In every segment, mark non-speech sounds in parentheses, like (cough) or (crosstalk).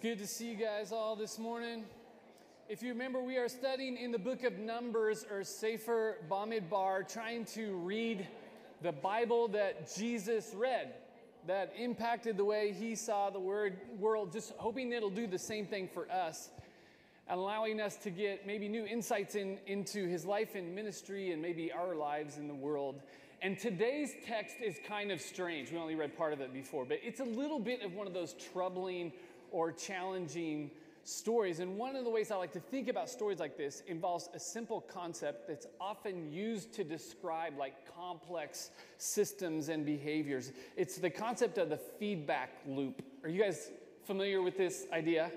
good to see you guys all this morning. If you remember, we are studying in the book of Numbers or Sefer Bamidbar, trying to read the Bible that Jesus read that impacted the way he saw the word, world, just hoping it'll do the same thing for us, allowing us to get maybe new insights in, into his life and ministry and maybe our lives in the world. And today's text is kind of strange. We only read part of it before, but it's a little bit of one of those troubling or challenging stories. And one of the ways I like to think about stories like this involves a simple concept that's often used to describe like complex systems and behaviors. It's the concept of the feedback loop. Are you guys familiar with this idea?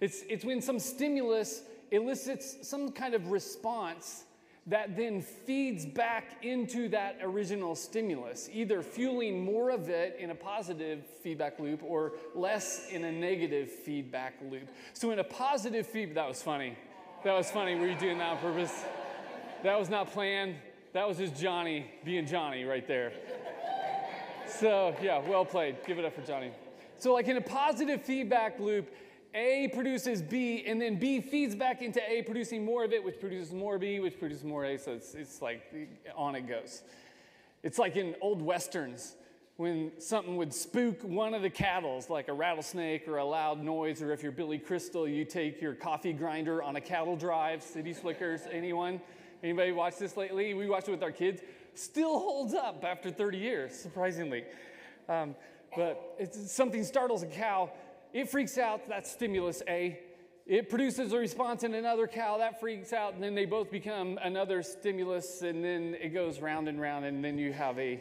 It's, it's when some stimulus elicits some kind of response that then feeds back into that original stimulus, either fueling more of it in a positive feedback loop or less in a negative feedback loop. So, in a positive feedback, that was funny. That was funny. Were you doing that on purpose? That was not planned. That was just Johnny being Johnny right there. So, yeah, well played. Give it up for Johnny. So, like in a positive feedback loop, a produces B, and then B feeds back into A, producing more of it, which produces more B, which produces more A. So it's, it's like on it goes. It's like in old westerns when something would spook one of the cattles, like a rattlesnake or a loud noise, or if you're Billy Crystal, you take your coffee grinder on a cattle drive, City Slickers, anyone? Anybody watch this lately? We watched it with our kids. Still holds up after 30 years, surprisingly. Um, but something startles a cow it freaks out, that's stimulus A. It produces a response in another cow, that freaks out, and then they both become another stimulus, and then it goes round and round, and then you have a,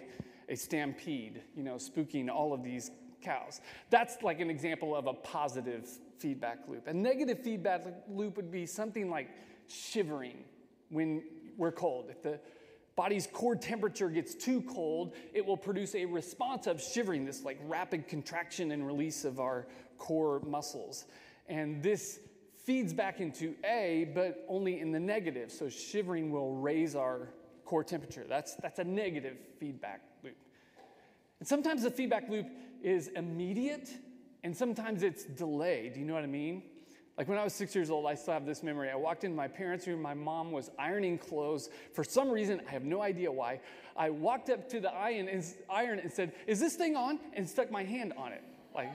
a stampede, you know, spooking all of these cows. That's like an example of a positive feedback loop. A negative feedback loop would be something like shivering when we're cold. If the body's core temperature gets too cold, it will produce a response of shivering, this like rapid contraction and release of our core muscles. And this feeds back into A, but only in the negative. So shivering will raise our core temperature. That's, that's a negative feedback loop. And sometimes the feedback loop is immediate, and sometimes it's delayed. Do you know what I mean? Like when I was six years old, I still have this memory. I walked into my parents' room, my mom was ironing clothes. For some reason, I have no idea why. I walked up to the iron and, iron and said, Is this thing on? And stuck my hand on it. Like,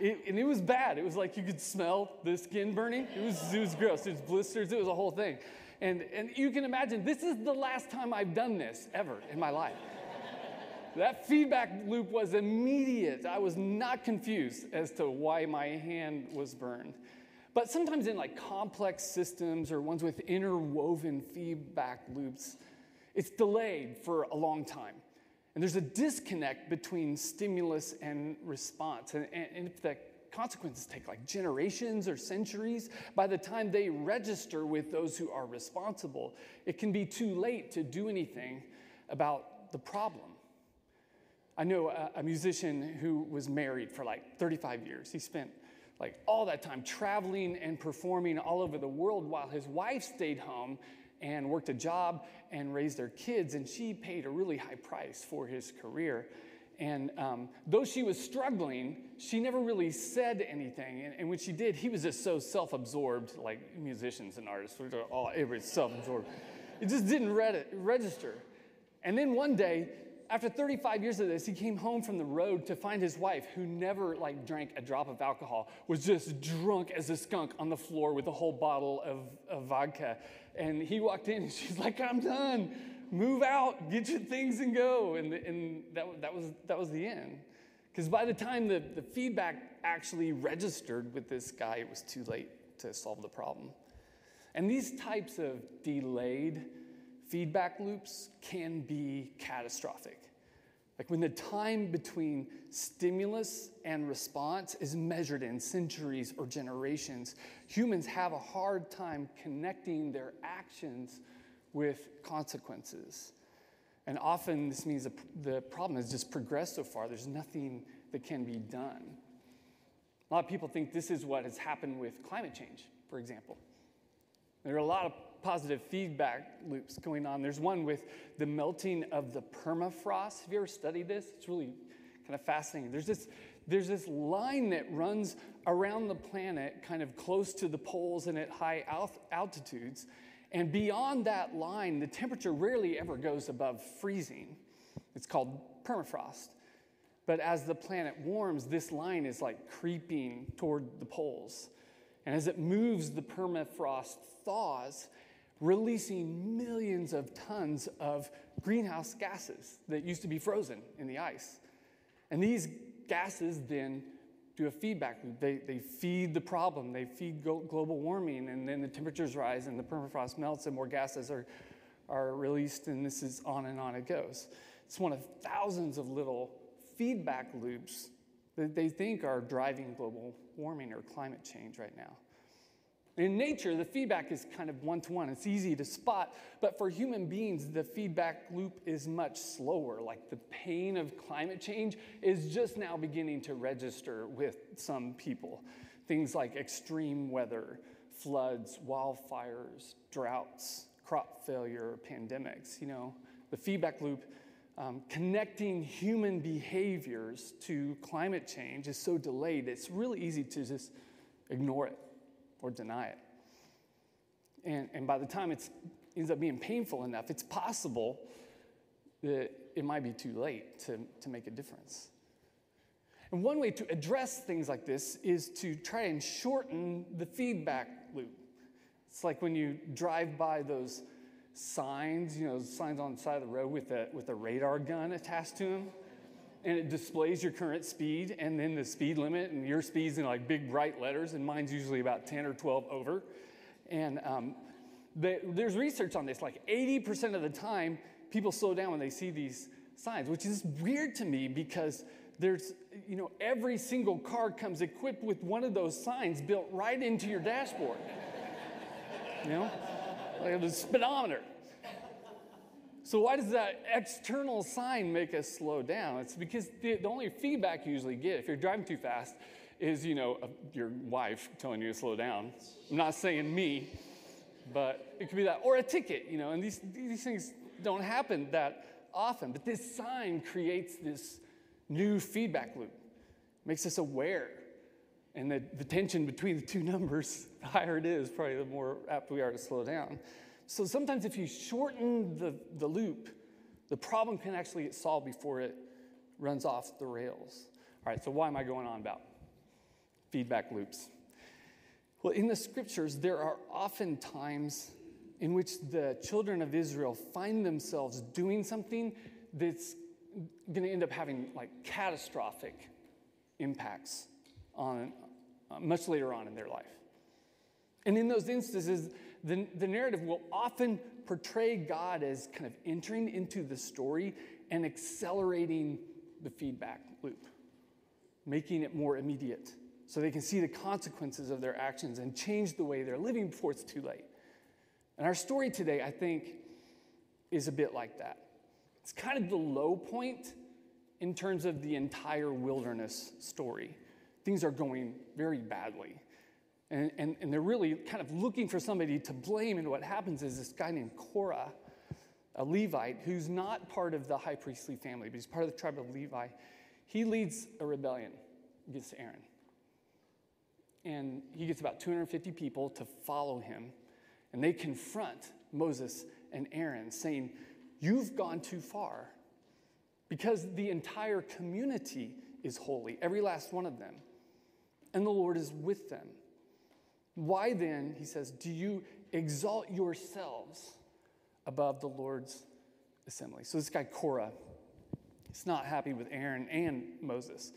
it, and it was bad. It was like you could smell the skin burning. It was, it was gross. It was blisters. It was a whole thing. And, and you can imagine, this is the last time I've done this ever in my life. that feedback loop was immediate. I was not confused as to why my hand was burned. But sometimes in like complex systems or ones with interwoven feedback loops, it's delayed for a long time. And there's a disconnect between stimulus and response. And, and, and, if the consequences take like generations or centuries, by the time they register with those who are responsible, it can be too late to do anything about the problem. I know a, a musician who was married for like 35 years. He spent like all that time traveling and performing all over the world while his wife stayed home and worked a job and raised their kids, and she paid a really high price for his career. And um, though she was struggling, she never really said anything. And, and when she did, he was just so self absorbed, like musicians and artists, which are all, everybody's self absorbed. It just didn't register. And then one day, after 35 years of this, he came home from the road to find his wife, who never like drank a drop of alcohol, was just drunk as a skunk on the floor with a whole bottle of, of vodka. And he walked in and (laughs) she's like, I'm done. Move out, get your things and go. And, and that, that, was, that was the end. Because by the time the, the feedback actually registered with this guy, it was too late to solve the problem. And these types of delayed feedback loops can be catastrophic. Like when the time between stimulus and response is measured in centuries or generations, humans have a hard time connecting their actions with consequences. And often this means the problem has just progressed so far, there's nothing that can be done. A lot of people think this is what has happened with climate change, for example. There are a lot of positive feedback loops going on. There's one with the melting of the permafrost. Have you ever studied this? It's really kind of fascinating. There's this, there's this line that runs around the planet, kind of close to the poles and at high altitudes. And beyond that line, the temperature rarely ever goes above freezing. It's called permafrost. But as the planet warms, this line is like creeping toward the poles. And as it moves, the permafrost thaws, releasing millions of tons of greenhouse gases that used to be frozen in the ice. And these gases then do a feedback loop. They, they feed the problem, they feed global warming, and then the temperatures rise and the permafrost melts and more gases are, are released, and this is on and on it goes. It's one of thousands of little feedback loops that they think are driving global warming or climate change right now. In nature, the feedback is kind of one to one. It's easy to spot, but for human beings, the feedback loop is much slower. Like the pain of climate change is just now beginning to register with some people. Things like extreme weather, floods, wildfires, droughts, crop failure, pandemics. You know, the feedback loop um, connecting human behaviors to climate change is so delayed, it's really easy to just ignore it or deny it. And, and by the time it ends up being painful enough, it's possible that it might be too late to, to make a difference. And one way to address things like this is to try and shorten the feedback loop. It's like when you drive by those signs, you know, signs on the side of the road with a, with a radar gun attached to them and it displays your current speed and then the speed limit and your speed's in like big bright letters and mine's usually about 10 or 12 over. And um, the, there's research on this like 80% of the time people slow down when they see these signs which is weird to me because there's you know every single car comes equipped with one of those signs built right into your dashboard. (laughs) You know? Like a speedometer so, why does that external sign make us slow down? It's because the, the only feedback you usually get if you're driving too fast is, you know, your wife telling you to slow down. I'm not saying me, but it could be that, or a ticket, you know, and these, these things don't happen that often. But this sign creates this new feedback loop, makes us aware. And the, the tension between the two (laughs) numbers, the higher it is, probably the more apt we are to slow down. So sometimes if you shorten the, the loop, the problem can actually get solved before it runs off the rails. All right, so why am I going on about feedback loops? Well, in the scriptures, there are often times in which the children of Israel find themselves doing something that's going to end up having like catastrophic impacts on uh, much later on in their life. And in those instances, the, the narrative will often portray God as kind of entering into the story and accelerating the feedback loop, making it more immediate so they can see the consequences of their actions and change the way they're living before it's too late. And our story today, I think, is a bit like that. It's kind of the low point in terms of the entire wilderness story. Things are going very badly. And, and, and they're really kind of looking for somebody to blame. And what happens is this guy named Korah, a Levite, who's not part of the high priestly family, but he's part of the tribe of Levi, he leads a rebellion against Aaron. And he gets about 250 people to follow him. And they confront Moses and Aaron, saying, You've gone too far. Because the entire community is holy, every last one of them. And the Lord is with them. Why then, he says, do you exalt yourselves above the Lord's assembly? So this guy, Korah, is not happy with Aaron and Moses.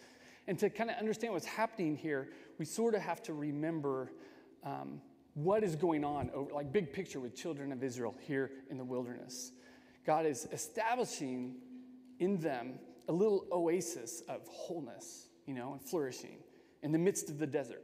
And to kind of understand what's happening here, we sort of have to remember um, what is going on, over, like big picture with children of Israel here in the wilderness. God is establishing in them a little oasis of wholeness, you know, and flourishing in the midst of the desert.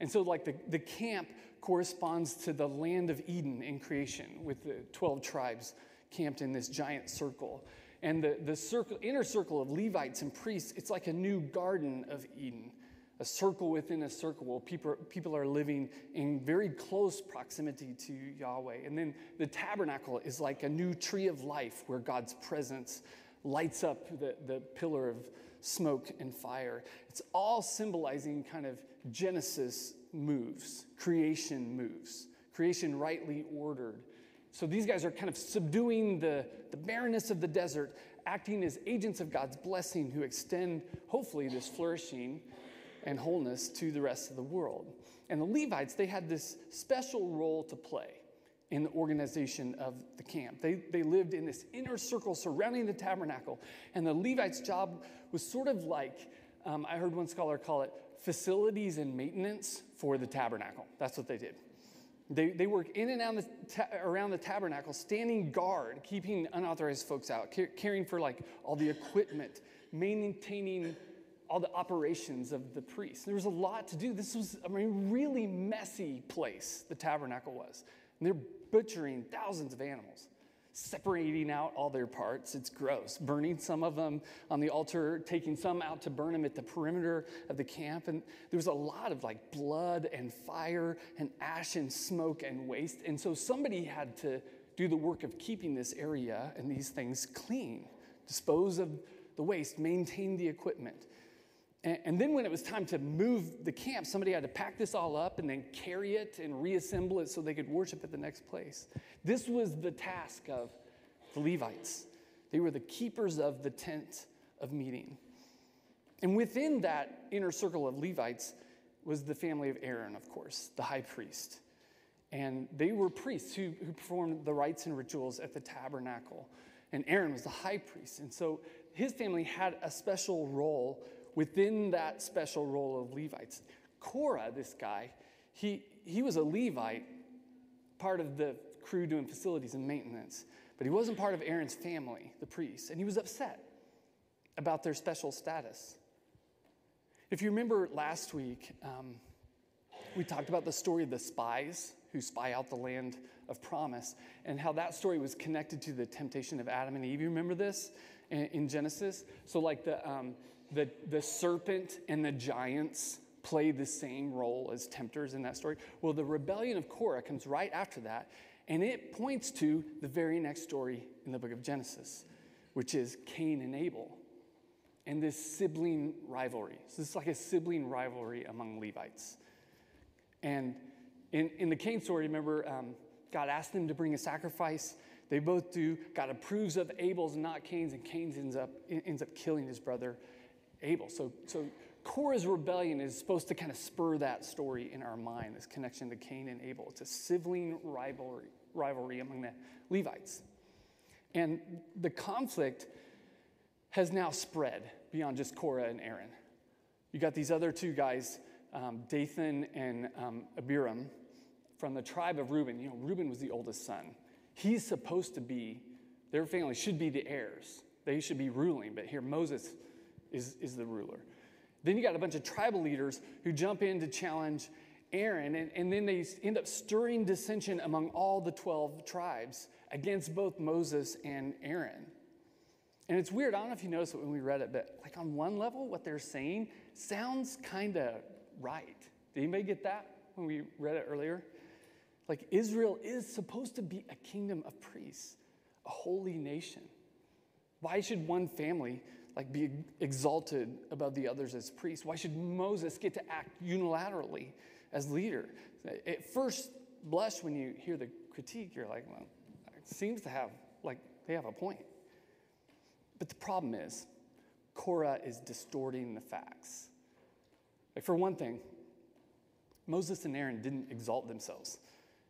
And so, like, the, the camp corresponds to the land of Eden in creation with the 12 tribes camped in this giant circle. And the, the circle, inner circle of Levites and priests, it's like a new garden of Eden, a circle within a circle where people, people are living in very close proximity to Yahweh. And then the tabernacle is like a new tree of life where God's presence lights up the, the pillar of smoke, and fire. It's all symbolizing kind of Genesis moves, creation moves, creation rightly ordered. So these guys are kind of subduing the, the barrenness of the desert, acting as agents of God's blessing who extend, hopefully, this flourishing and wholeness to the rest of the world. And the Levites, they had this special role to play in the organization of the camp. They, they lived in this inner circle surrounding the tabernacle. And the Levites' job was sort of like, um, I heard one scholar call it facilities and maintenance for the tabernacle. That's what they did. They, they work in and around the, ta- around the tabernacle, standing guard, keeping unauthorized folks out, caring for like all the equipment, maintaining all the operations of the priests. There was a lot to do. This was I a really messy place, the tabernacle was. And they're butchering thousands of animals, separating out all their parts. It's gross. Burning some of them on the altar, taking some out to burn them at the perimeter of the camp. And there was a lot of like blood and fire and ash and smoke and waste. And so somebody had to do the work of keeping this area and these things clean, dispose of the waste, maintain the equipment. And, then when it was time to move the camp, somebody had to pack this all up and then carry it and reassemble it so they could worship at the next place. This was the task of the Levites. They were the keepers of the tent of meeting. And within that inner circle of Levites was the family of Aaron, of course, the high priest. And they were priests who, who performed the rites and rituals at the tabernacle. And Aaron was the high priest. And so his family had a special role within that special role of Levites. Korah, this guy, he, he was a Levite, part of the crew doing facilities and maintenance, but he wasn't part of Aaron's family, the priests, and he was upset about their special status. If you remember last week, um, we talked about the story of the spies who spy out the land of promise and how that story was connected to the temptation of Adam and Eve. You remember this in, in Genesis? So, like the, um, the, the serpent and the giants play the same role as tempters in that story. Well, the rebellion of Korah comes right after that, and it points to the very next story in the book of Genesis, which is Cain and Abel and this sibling rivalry. So, this is like a sibling rivalry among Levites. And in, in the Cain story, remember, um, God asked them to bring a sacrifice. They both do. God approves of Abel's not Cain's, and Cain ends up, ends up killing his brother. Abel. So, so Korah's rebellion is supposed to kind of spur that story in our mind, this connection to Cain and Abel. It's a sibling rivalry, rivalry among the Levites. And the conflict has now spread beyond just Korah and Aaron. You got these other two guys, um, Dathan and um, Abiram, from the tribe of Reuben. You know, Reuben was the oldest son. He's supposed to be, their family should be the heirs. They should be ruling, but here Moses is, is the ruler. Then you got a bunch of tribal leaders who jump in to challenge Aaron, and, and then they end up stirring dissension among all the 12 tribes against both Moses and Aaron. And it's weird, I don't know if you noticed it when we read it, but like on one level, what they're saying sounds kind of right. Did anybody get that when we read it earlier? Like Israel is supposed to be a kingdom of priests, a holy nation. Why should one family like be exalted above the others as priests? Why should Moses get to act unilaterally as leader? At first blush, when you hear the critique, you're like, well, it seems to have, like, they have a point. But the problem is, Korah is distorting the facts. Like, for one thing, Moses and Aaron didn't exalt themselves.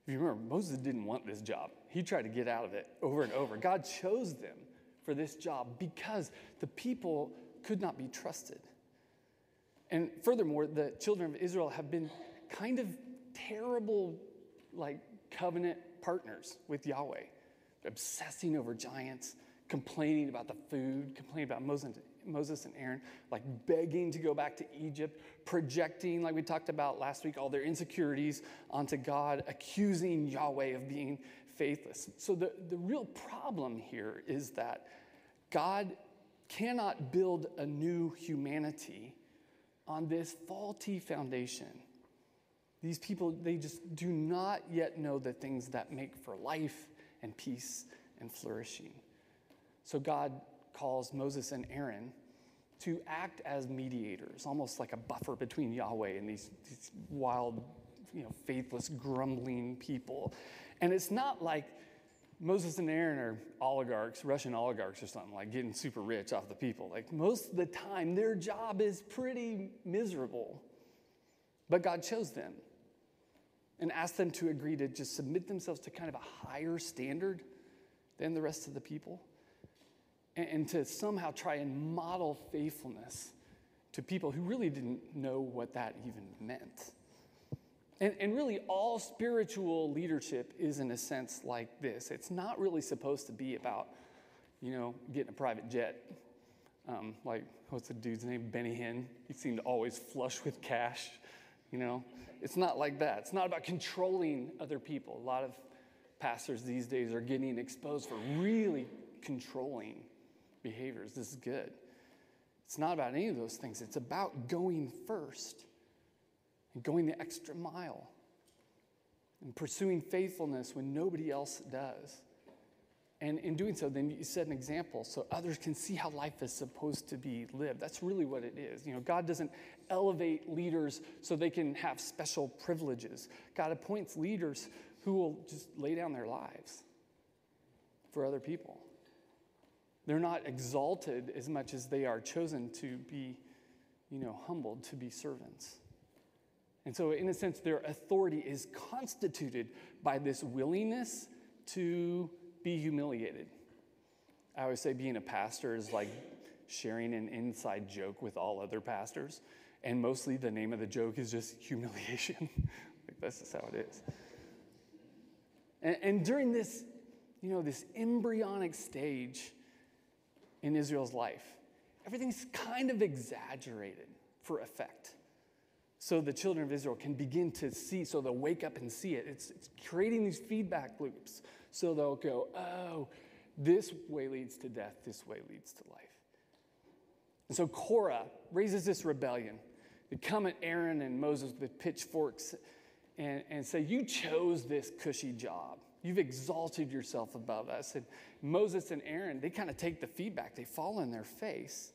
If you remember, Moses didn't want this job. He tried to get out of it over and over. God chose them for this job because the people could not be trusted. And furthermore, the children of Israel have been kind of terrible, like covenant partners with Yahweh, obsessing over giants, complaining about the food, complaining about Moses, Moses and Aaron, like begging to go back to Egypt, projecting, like we talked about last week, all their insecurities onto God, accusing Yahweh of being faithless. So the, the real problem here is that God cannot build a new humanity on this faulty foundation. These people, they just do not yet know the things that make for life and peace and flourishing. So God calls Moses and Aaron to act as mediators, almost like a buffer between Yahweh and these, these wild, you know, faithless, grumbling people. And it's not like Moses and Aaron are oligarchs, Russian oligarchs or something, like getting super rich off the people. Like most of the time, their job is pretty miserable. But God chose them and asked them to agree to just submit themselves to kind of a higher standard than the rest of the people and, and to somehow try and model faithfulness to people who really didn't know what that even meant. And, and really, all spiritual leadership is, in a sense, like this. It's not really supposed to be about, you know, getting a private jet. Um, like, what's the dude's name? Benny Hinn. He seemed always flush with cash, you know. It's not like that. It's not about controlling other people. A lot of pastors these days are getting exposed for really controlling behaviors. This is good. It's not about any of those things. It's about going first and going the extra mile and pursuing faithfulness when nobody else does. And in doing so, then you set an example so others can see how life is supposed to be lived. That's really what it is. You know, God doesn't elevate leaders so they can have special privileges. God appoints leaders who will just lay down their lives for other people. They're not exalted as much as they are chosen to be, you know, humbled, to be servants. And so, in a sense, their authority is constituted by this willingness to be humiliated. I always say being a pastor is like sharing an inside joke with all other pastors. And mostly the name of the joke is just humiliation. (laughs) like that's just how it is. And, and during this, you know, this embryonic stage in Israel's life, everything's kind of exaggerated for effect so the children of Israel can begin to see, so they'll wake up and see it. It's, it's creating these feedback loops. So they'll go, oh, this way leads to death, this way leads to life. And so Korah raises this rebellion. They come at Aaron and Moses with pitchforks and, and say, You chose this cushy job. You've exalted yourself above us. And Moses and Aaron, they kind of take the feedback, they fall in their face.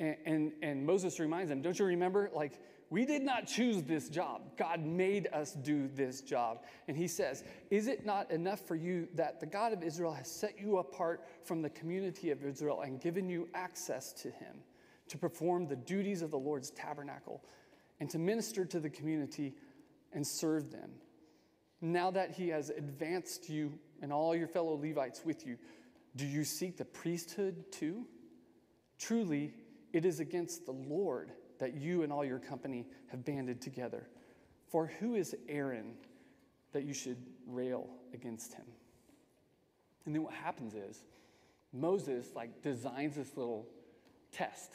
And, and, and Moses reminds them, Don't you remember? Like, we did not choose this job. God made us do this job. And he says, Is it not enough for you that the God of Israel has set you apart from the community of Israel and given you access to him to perform the duties of the Lord's tabernacle and to minister to the community and serve them? Now that he has advanced you and all your fellow Levites with you, do you seek the priesthood too? Truly, it is against the Lord that you and all your company have banded together. For who is Aaron that you should rail against him? And then what happens is Moses like designs this little test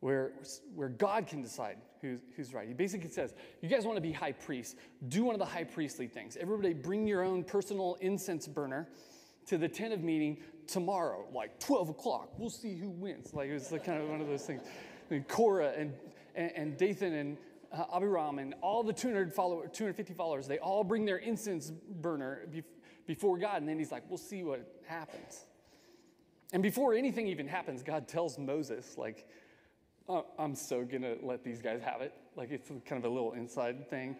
where, where God can decide who's, who's right. He basically says, You guys want to be high priests, do one of the high priestly things. Everybody bring your own personal incense burner to the tent of meeting tomorrow, like 12 o'clock. We'll see who wins. Like it was like kind of one of those things and Korah and, and, and Dathan and uh, Abiram and all the 200 follower, 250 followers, they all bring their incense burner before God. And then he's like, we'll see what happens. And before anything even happens, God tells Moses, like, oh, I'm so gonna let these guys have it. Like it's kind of a little inside thing.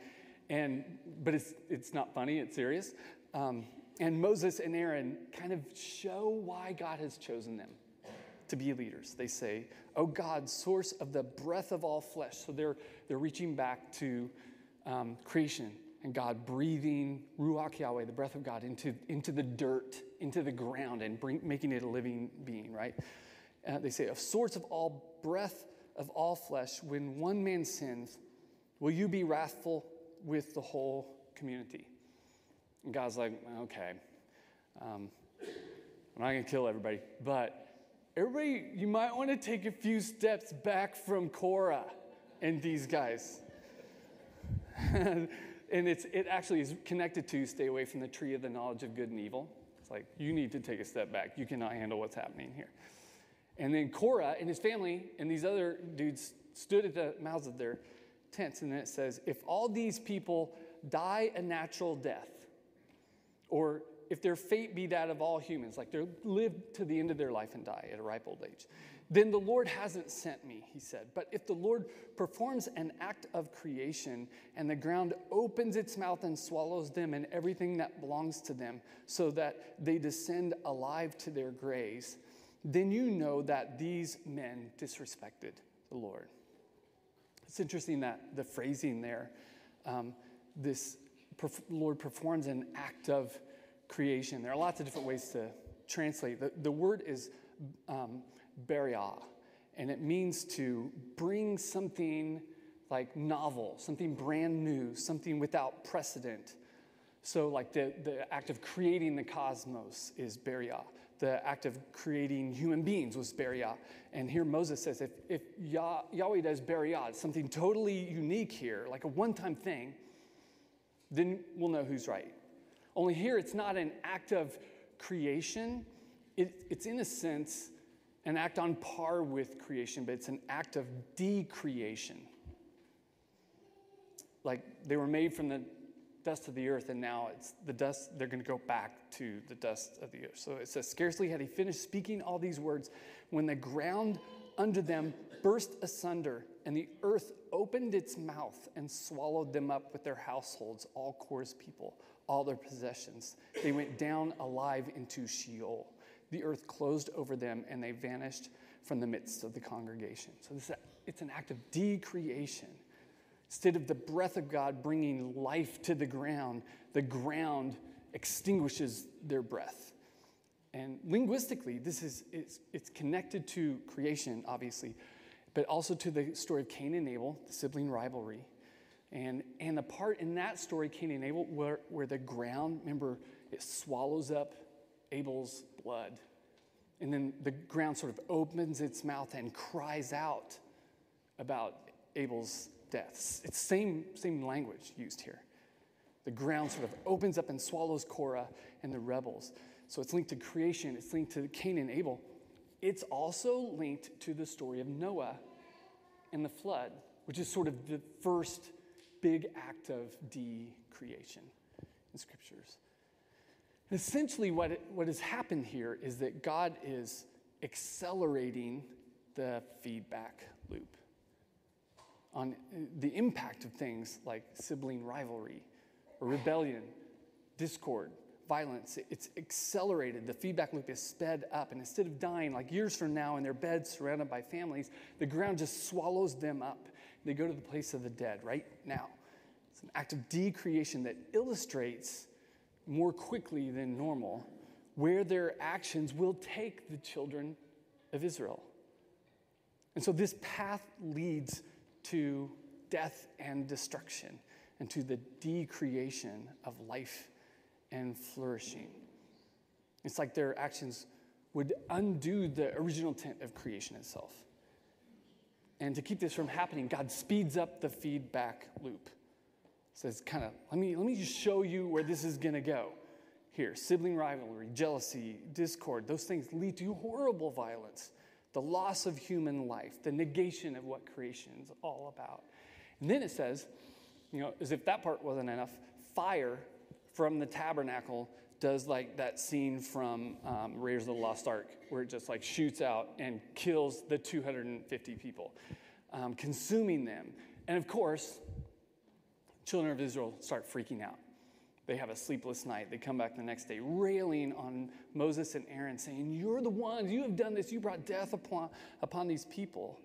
And, but it's, it's not funny, it's serious. Um, and Moses and Aaron kind of show why God has chosen them to be leaders. They say, Oh God, source of the breath of all flesh. So they're, they're reaching back to um, creation and God breathing Ruach Yahweh, the breath of God, into, into the dirt, into the ground, and bring, making it a living being, right? Uh, they say, A source of all breath of all flesh, when one man sins, will you be wrathful with the whole community? And God's like, Okay, um, I'm not going to kill everybody, but everybody, you might want to take a few steps back from Korah and these guys. (laughs) and it's, it actually is connected to stay away from the tree of the knowledge of good and evil. It's like, you need to take a step back. You cannot handle what's happening here. And then Korah and his family and these other dudes stood at the mouths of their tents. And then it says, if all these people die a natural death, or if their fate be that of all humans, like they live to the end of their life and die at a ripe old age, then the Lord hasn't sent me, he said. But if the Lord performs an act of creation and the ground opens its mouth and swallows them and everything that belongs to them so that they descend alive to their graves, then you know that these men disrespected the Lord. It's interesting that the phrasing there, um, this Lord performs an act of creation. There are lots of different ways to translate. The, the word is um, beria, and it means to bring something like novel, something brand new, something without precedent. So, like the, the act of creating the cosmos is beria. The act of creating human beings was beria. And here Moses says if, if Yah, Yahweh does beria, something totally unique here, like a one time thing, then we'll know who's right. Only here it's not an act of creation, it, it's in a sense an act on par with creation, but it's an act of decreation. Like they were made from the dust of the earth, and now it's the dust, they're going to go back to the dust of the earth. So it says, Scarcely had he finished speaking all these words when the ground under them burst asunder, and the earth opened its mouth and swallowed them up with their households, all Korah's people, all their possessions. They went down alive into Sheol. The earth closed over them, and they vanished from the midst of the congregation. So this, it's an act of decreation. Instead of the breath of God bringing life to the ground, the ground extinguishes their breath. And linguistically, this is it's, it's connected to creation, obviously, but also to the story of Cain and Abel, the sibling rivalry. And, and the part in that story, Cain and Abel, where, where the ground, remember, it swallows up Abel's blood. And then the ground sort of opens its mouth and cries out about Abel's deaths. It's same, same language used here. The ground sort of opens up and swallows Korah and the rebels. So it's linked to creation, it's linked to Cain and Abel. It's also linked to the story of Noah and the flood, which is sort of the first big act of decreation in scriptures. And essentially, what, it, what has happened here is that God is accelerating the feedback loop on uh, the impact of things like sibling rivalry rebellion, discord, violence. It's accelerated. The feedback loop is sped up. And instead of dying like years from now in their beds surrounded by families, the ground just swallows them up. They go to the place of the dead right now. It's an act of decreation that illustrates more quickly than normal where their actions will take the children of Israel. And so this path leads to death and destruction and to the decreation of life and flourishing. It's like their actions would undo the original intent of creation itself. And to keep this from happening, God speeds up the feedback loop. Says, kind of, let me, let me just show you where this is going to go. Here, sibling rivalry, jealousy, discord, those things lead to horrible violence the loss of human life, the negation of what creation is all about. And then it says, you know, as if that part wasn't enough, fire from the tabernacle does like that scene from um, Raiders of the Lost Ark, where it just like shoots out and kills the 250 people, um, consuming them. And of course, children of Israel start freaking out. They have a sleepless night. They come back the next day railing on Moses and Aaron, saying, You're the ones, you have done this, you brought death upon, upon these people.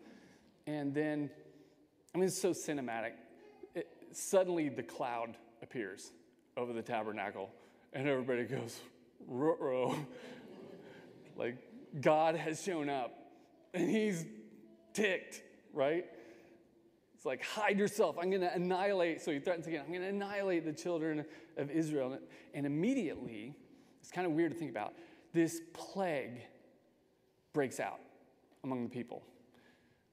And then, I mean, it's so cinematic. It, suddenly, the cloud appears over the tabernacle, and everybody goes, Ruh-roh. like, God has shown up, and he's ticked, right? It's like, hide yourself. I'm going to annihilate. So he threatens again, I'm going to annihilate the children of Israel. And immediately, it's kind of weird to think about, this plague breaks out among the people.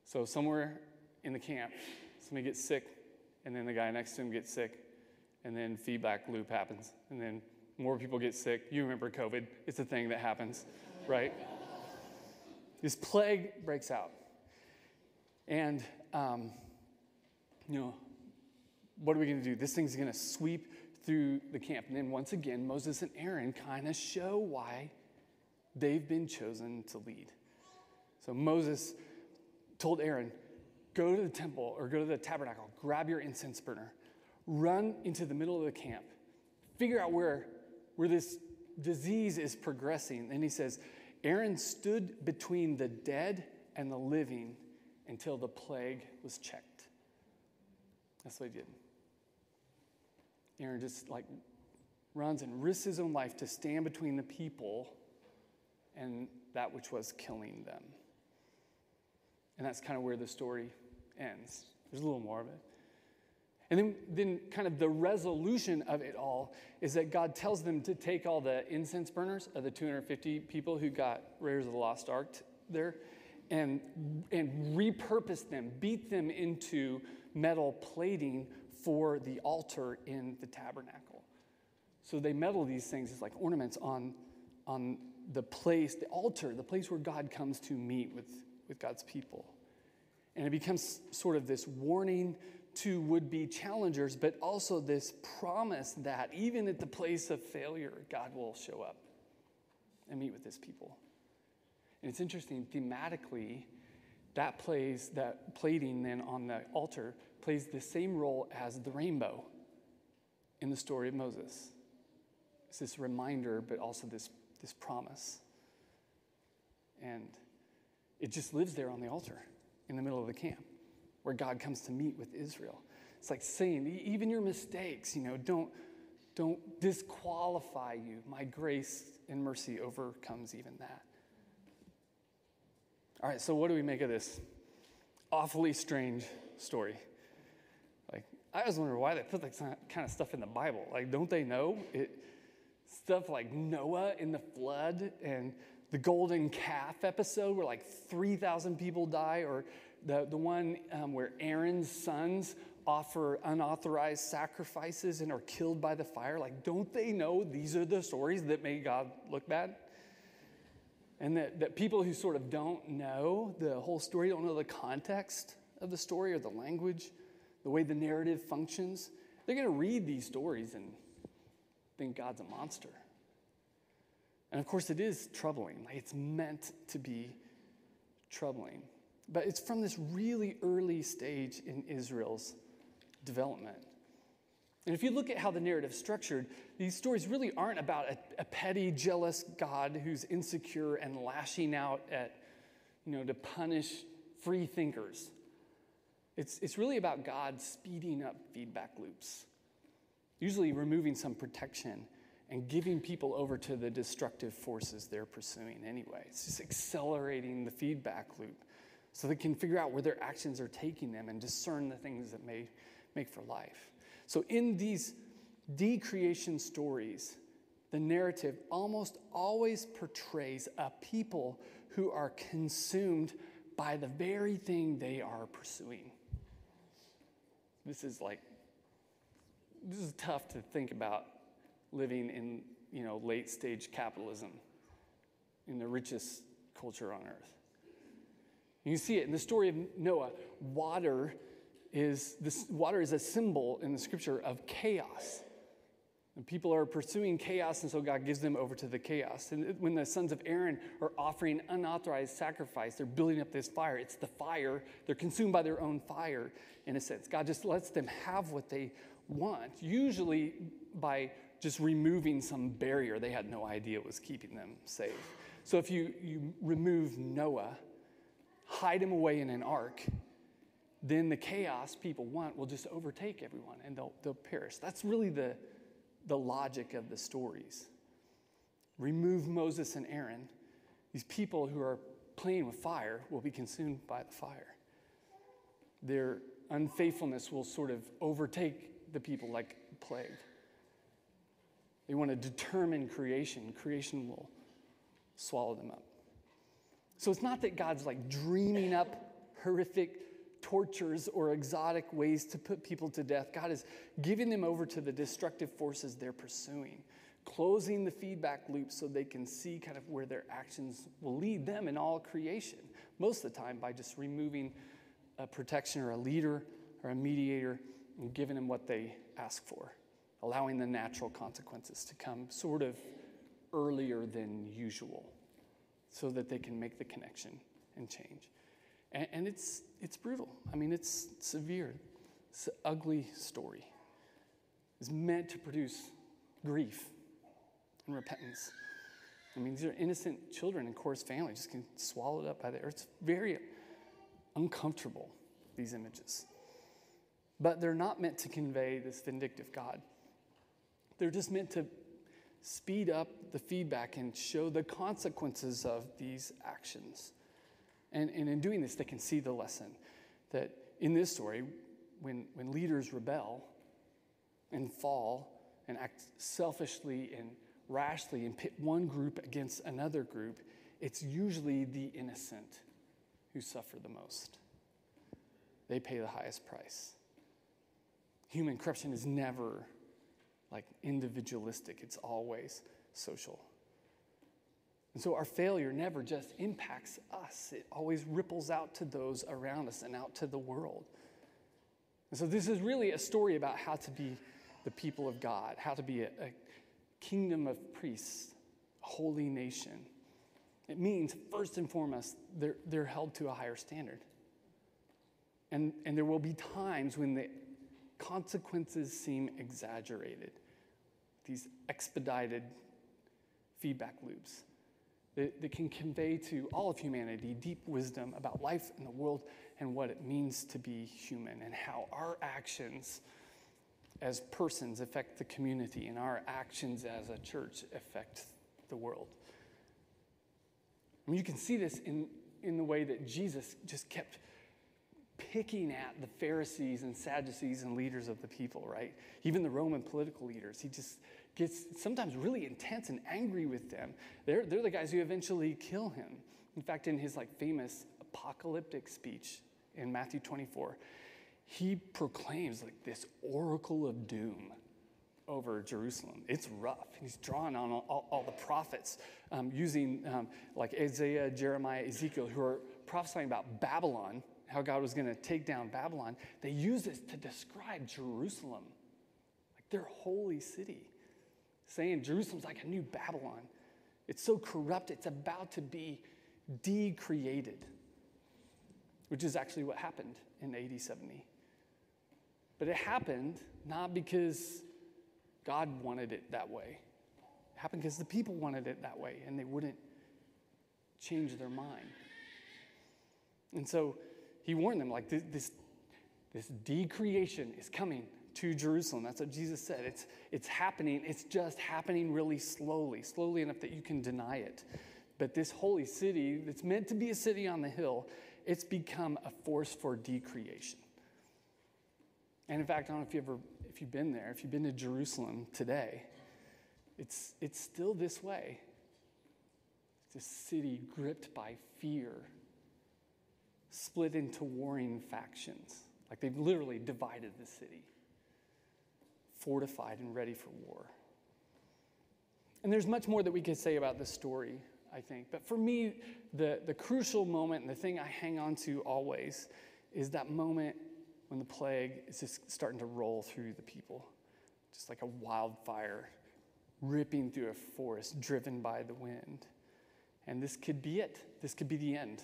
So somewhere in the camp, somebody gets sick, and then the guy next to him gets sick, and then feedback loop happens, and then more people get sick. You remember COVID, it's a thing that happens, right? This plague breaks out. And um, you know, what are we going to do? This thing's going to sweep through the camp. And then once again, Moses and Aaron kind of show why they've been chosen to lead. So Moses told Aaron, Go to the temple or go to the tabernacle, grab your incense burner, run into the middle of the camp, figure out where, where this disease is progressing. And he says, Aaron stood between the dead and the living until the plague was checked. That's what he did. Aaron just like runs and risks his own life to stand between the people and that which was killing them. And that's kind of where the story ends. There's a little more of it. And then, then, kind of the resolution of it all is that God tells them to take all the incense burners of the 250 people who got Raiders of the Lost Ark there and, and repurpose them, beat them into metal plating for the altar in the tabernacle. So they metal these things as like ornaments on, on the place, the altar, the place where God comes to meet with, with God's people. And it becomes sort of this warning to would be challengers, but also this promise that even at the place of failure, God will show up and meet with his people. And it's interesting, thematically, that plays, that plating then on the altar plays the same role as the rainbow in the story of Moses. It's this reminder, but also this, this promise. And it just lives there on the altar in the middle of the camp where God comes to meet with Israel. It's like saying, even your mistakes, you know, don't, don't disqualify you. My grace and mercy overcomes even that. All right, so what do we make of this awfully strange story? Like, I was wondering why they put that kind of stuff in the Bible. Like, don't they know it? Stuff like Noah in the flood and the golden calf episode where like 3,000 people die, or the, the one um, where Aaron's sons offer unauthorized sacrifices and are killed by the fire. Like, don't they know these are the stories that make God look bad? And that, that people who sort of don't know the whole story, don't know the context of the story or the language, the way the narrative functions, they're going to read these stories and think God's a monster. And of course, it is troubling. Like, it's meant to be troubling. But it's from this really early stage in Israel's development. And if you look at how the narrative is structured, these stories really aren't about a, a, petty, jealous God who's insecure and lashing out at, you know, to punish free thinkers. It's, it's really about God speeding up feedback loops, usually removing some protection and giving people over to the destructive forces they're pursuing anyway. It's just accelerating the feedback loop so they can figure out where their actions are taking them and discern the things that may make for life. So, in these decreation stories, the narrative almost always portrays a people who are consumed by the very thing they are pursuing. This is like, this is tough to think about living in, you know, late stage capitalism in the richest culture on earth. You see it in the story of Noah. Water is this water is a symbol in the scripture of chaos. And people are pursuing chaos, and so God gives them over to the chaos. And when the sons of Aaron are offering unauthorized sacrifice, they're building up this fire. It's the fire. They're consumed by their own fire, in a sense. God just lets them have what they want, usually by just removing some barrier they had no idea was keeping them safe. So if you, you remove Noah, hide him away in an ark, then the chaos people want will just overtake everyone and they'll, they'll perish. That's really the, the logic of the stories. Remove Moses and Aaron, these people who are playing with fire will be consumed by the fire. Their unfaithfulness will sort of overtake the people like plague. They want to determine creation, creation will swallow them up. So it's not that God's like dreaming up horrific tortures or exotic ways to put people to death. God is giving them over to the destructive forces they're pursuing, closing the feedback loop so they can see kind of where their actions will lead them in all creation. Most of the time by just removing a protection or a leader or a mediator and giving them what they ask for, allowing the natural consequences to come sort of earlier than usual so that they can make the connection and change. And, and it's, it's brutal. I mean, it's severe. It's an ugly story. It's meant to produce grief and repentance. I mean, these are innocent children in Korah's family, just getting swallowed up by the earth. It's very uncomfortable, these images. But they're not meant to convey this vindictive God. They're just meant to speed up the feedback and show the consequences of these actions. And, and in doing this, they can see the lesson that in this story, when, when leaders rebel and fall and act selfishly and rashly and pit one group against another group, it's usually the innocent who suffer the most. They pay the highest price. Human corruption is never like individualistic, it's always social. And so our failure never just impacts us, it always ripples out to those around us and out to the world. And so this is really a story about how to be the people of God, how to be a, a kingdom of priests, a holy nation. It means, first and foremost, they're, they're held to a higher standard. And, and there will be times when the consequences seem exaggerated, these expedited feedback loops that, that can convey to all of humanity deep wisdom about life in the world and what it means to be human and how our actions as persons affect the community and our actions as a church affect the world. I mean, you can see this in, in the way that Jesus just kept picking at the Pharisees and Sadducees and leaders of the people, right? Even the Roman political leaders. He just gets sometimes really intense and angry with them. They're, they're the guys who eventually kill him. In fact, in his like famous apocalyptic speech in Matthew 24, he proclaims like this oracle of doom over Jerusalem. It's rough. He's drawn on all, all the prophets um, using um, like Isaiah, Jeremiah, Ezekiel, who are prophesying about Babylon, how God was going to take down Babylon. They use this to describe Jerusalem, like their holy city, saying Jerusalem's like a new Babylon. It's so corrupt, it's about to be decreated, which is actually what happened in AD 70. But it happened not because God wanted it that way. It happened because the people wanted it that way and they wouldn't change their mind. And so he warned them like this, this, this decreation is coming to Jerusalem. That's what Jesus said. It's, it's happening. It's just happening really slowly, slowly enough that you can deny it. But this holy city that's meant to be a city on the hill, it's become a force for decreation. And in fact, I don't know if, you ever, if you've been there, if you've been to Jerusalem today, it's, it's still this way. It's a city gripped by fear, split into warring factions. Like they've literally divided the city, fortified and ready for war. And there's much more that we could say about this story, I think. But for me, the, the crucial moment and the thing I hang on to always is that moment when the plague is just starting to roll through the people, just like a wildfire ripping through a forest driven by the wind. And this could be it. This could be the end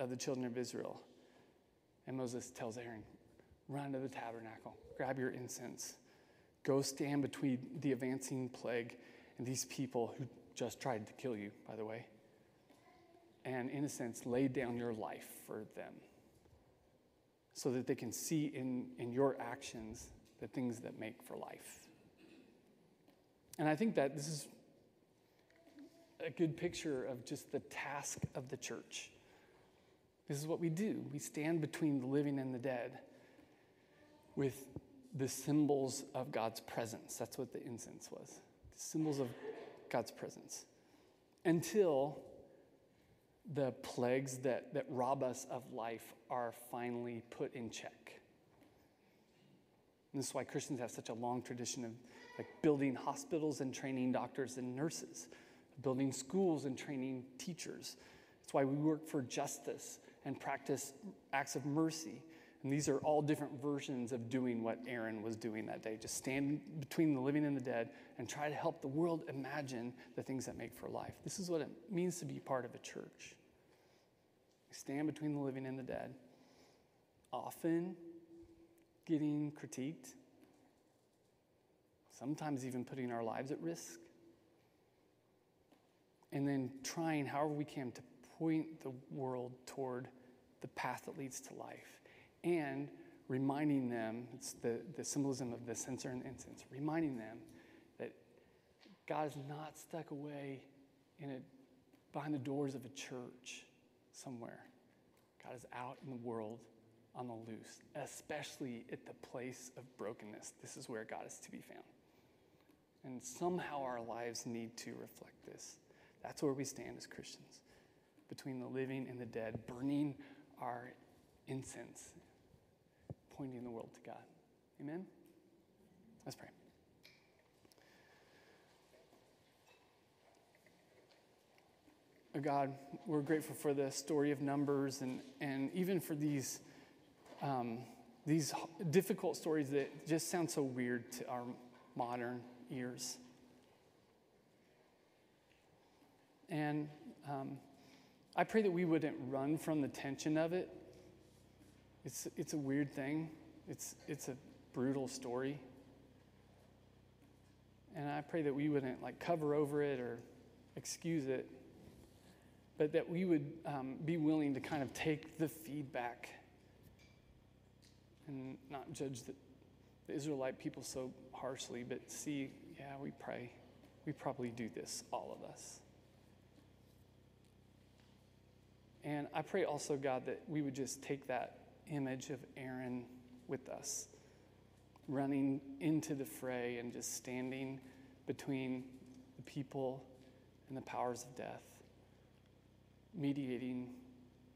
of the children of Israel. And Moses tells Aaron, run to the tabernacle, grab your incense, go stand between the advancing plague and these people who just tried to kill you, by the way. And in a sense, lay down your life for them so that they can see in, in your actions the things that make for life. And I think that this is a good picture of just the task of the church. This is what we do. We stand between the living and the dead with the symbols of God's presence. That's what the incense was the symbols of God's presence. Until the plagues that, that rob us of life are finally put in check. And this is why Christians have such a long tradition of like building hospitals and training doctors and nurses, building schools and training teachers. It's why we work for justice and practice acts of mercy. And these are all different versions of doing what Aaron was doing that day. Just stand between the living and the dead and try to help the world imagine the things that make for life. This is what it means to be part of a church. Stand between the living and the dead, often getting critiqued, sometimes even putting our lives at risk. And then trying however we can to point the world toward the path that leads to life. And reminding them, it's the, the symbolism of the censer and incense, reminding them that God is not stuck away in a, behind the doors of a church somewhere. God is out in the world on the loose, especially at the place of brokenness. This is where God is to be found. And somehow our lives need to reflect this. That's where we stand as Christians, between the living and the dead, burning our incense, pointing the world to God. Amen? Let's pray. Oh God, we're grateful for the story of Numbers and, and even for these, um, these difficult stories that just sound so weird to our modern ears. And um, I pray that we wouldn't run from the tension of it. It's, it's a weird thing, it's, it's a brutal story. And I pray that we wouldn't like cover over it or excuse it, but that we would um, be willing to kind of take the feedback and not judge the, the Israelite people so harshly, but see, yeah, we pray. We probably do this, all of us. And I pray also, God, that we would just take that image of Aaron with us, running into the fray and just standing between the people and the powers of death, mediating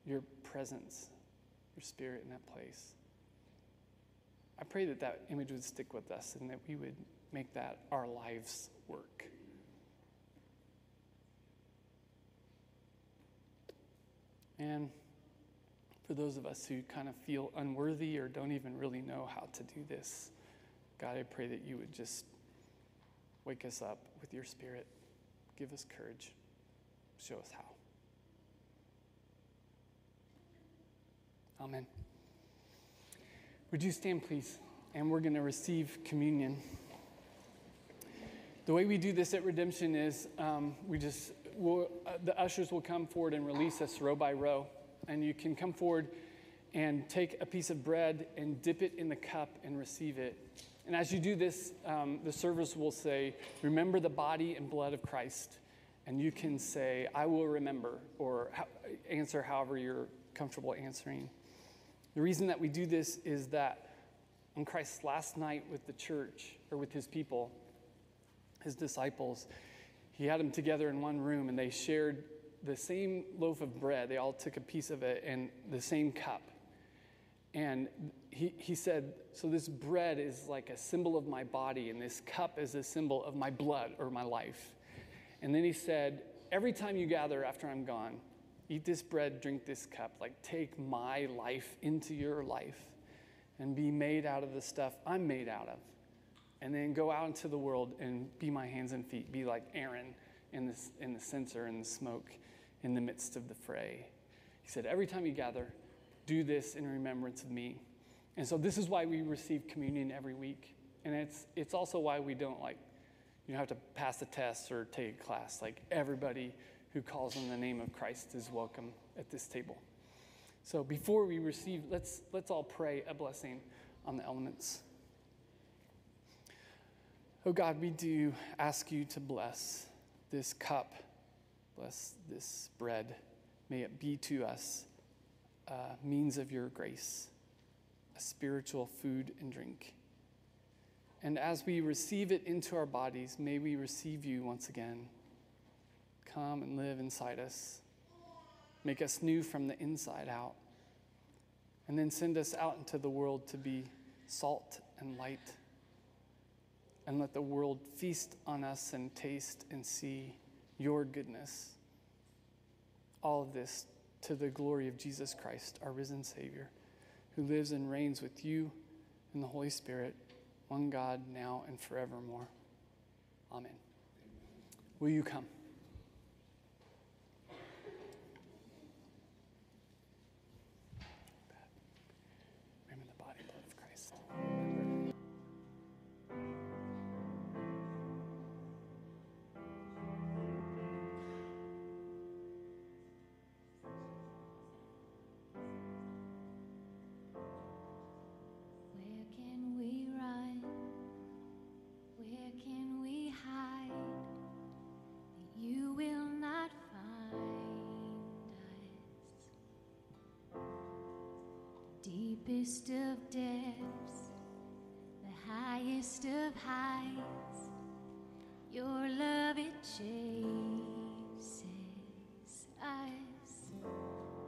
your presence, your spirit in that place. I pray that that image would stick with us and that we would make that our lives work. And for those of us who kind of feel unworthy or don't even really know how to do this, God, I pray that you would just wake us up with your spirit, give us courage, show us how. Amen. Would you stand, please? And we're going to receive communion. The way we do this at Redemption is um, we just will, uh, the ushers will come forward and release us row by row. And you can come forward and take a piece of bread and dip it in the cup and receive it. And as you do this, um, the servers will say, Remember the body and blood of Christ. And you can say, I will remember, or answer however you're comfortable answering. The reason that we do this is that on Christ's last night with the church, or with his people, his disciples, he had them together in one room and they shared the same loaf of bread. They all took a piece of it and the same cup. And he, he said, So this bread is like a symbol of my body, and this cup is a symbol of my blood or my life. And then he said, Every time you gather after I'm gone, eat this bread, drink this cup. Like, take my life into your life and be made out of the stuff I'm made out of and then go out into the world and be my hands and feet, be like Aaron in, this, in the censer and the smoke in the midst of the fray. He said, Every time you gather, do this in remembrance of me. And so this is why we receive communion every week. And it's, it's also why we don't like, you don't have to pass a test or take a class. Like everybody who calls on the name of Christ is welcome at this table. So before we receive, let's, let's all pray a blessing on the elements. Oh God, we do ask you to bless this cup, bless this bread. May it be to us a means of your grace, a spiritual food and drink. And as we receive it into our bodies, may we receive you once again. Come and live inside us. Make us new from the inside out. And then send us out into the world to be salt and light and let the world feast on us and taste and see your goodness. All of this to the glory of Jesus Christ, our risen Savior, who lives and reigns with you in the Holy Spirit, one God, now and forevermore. Amen. Will you come? deepest of depths, the highest of heights, your love it changes.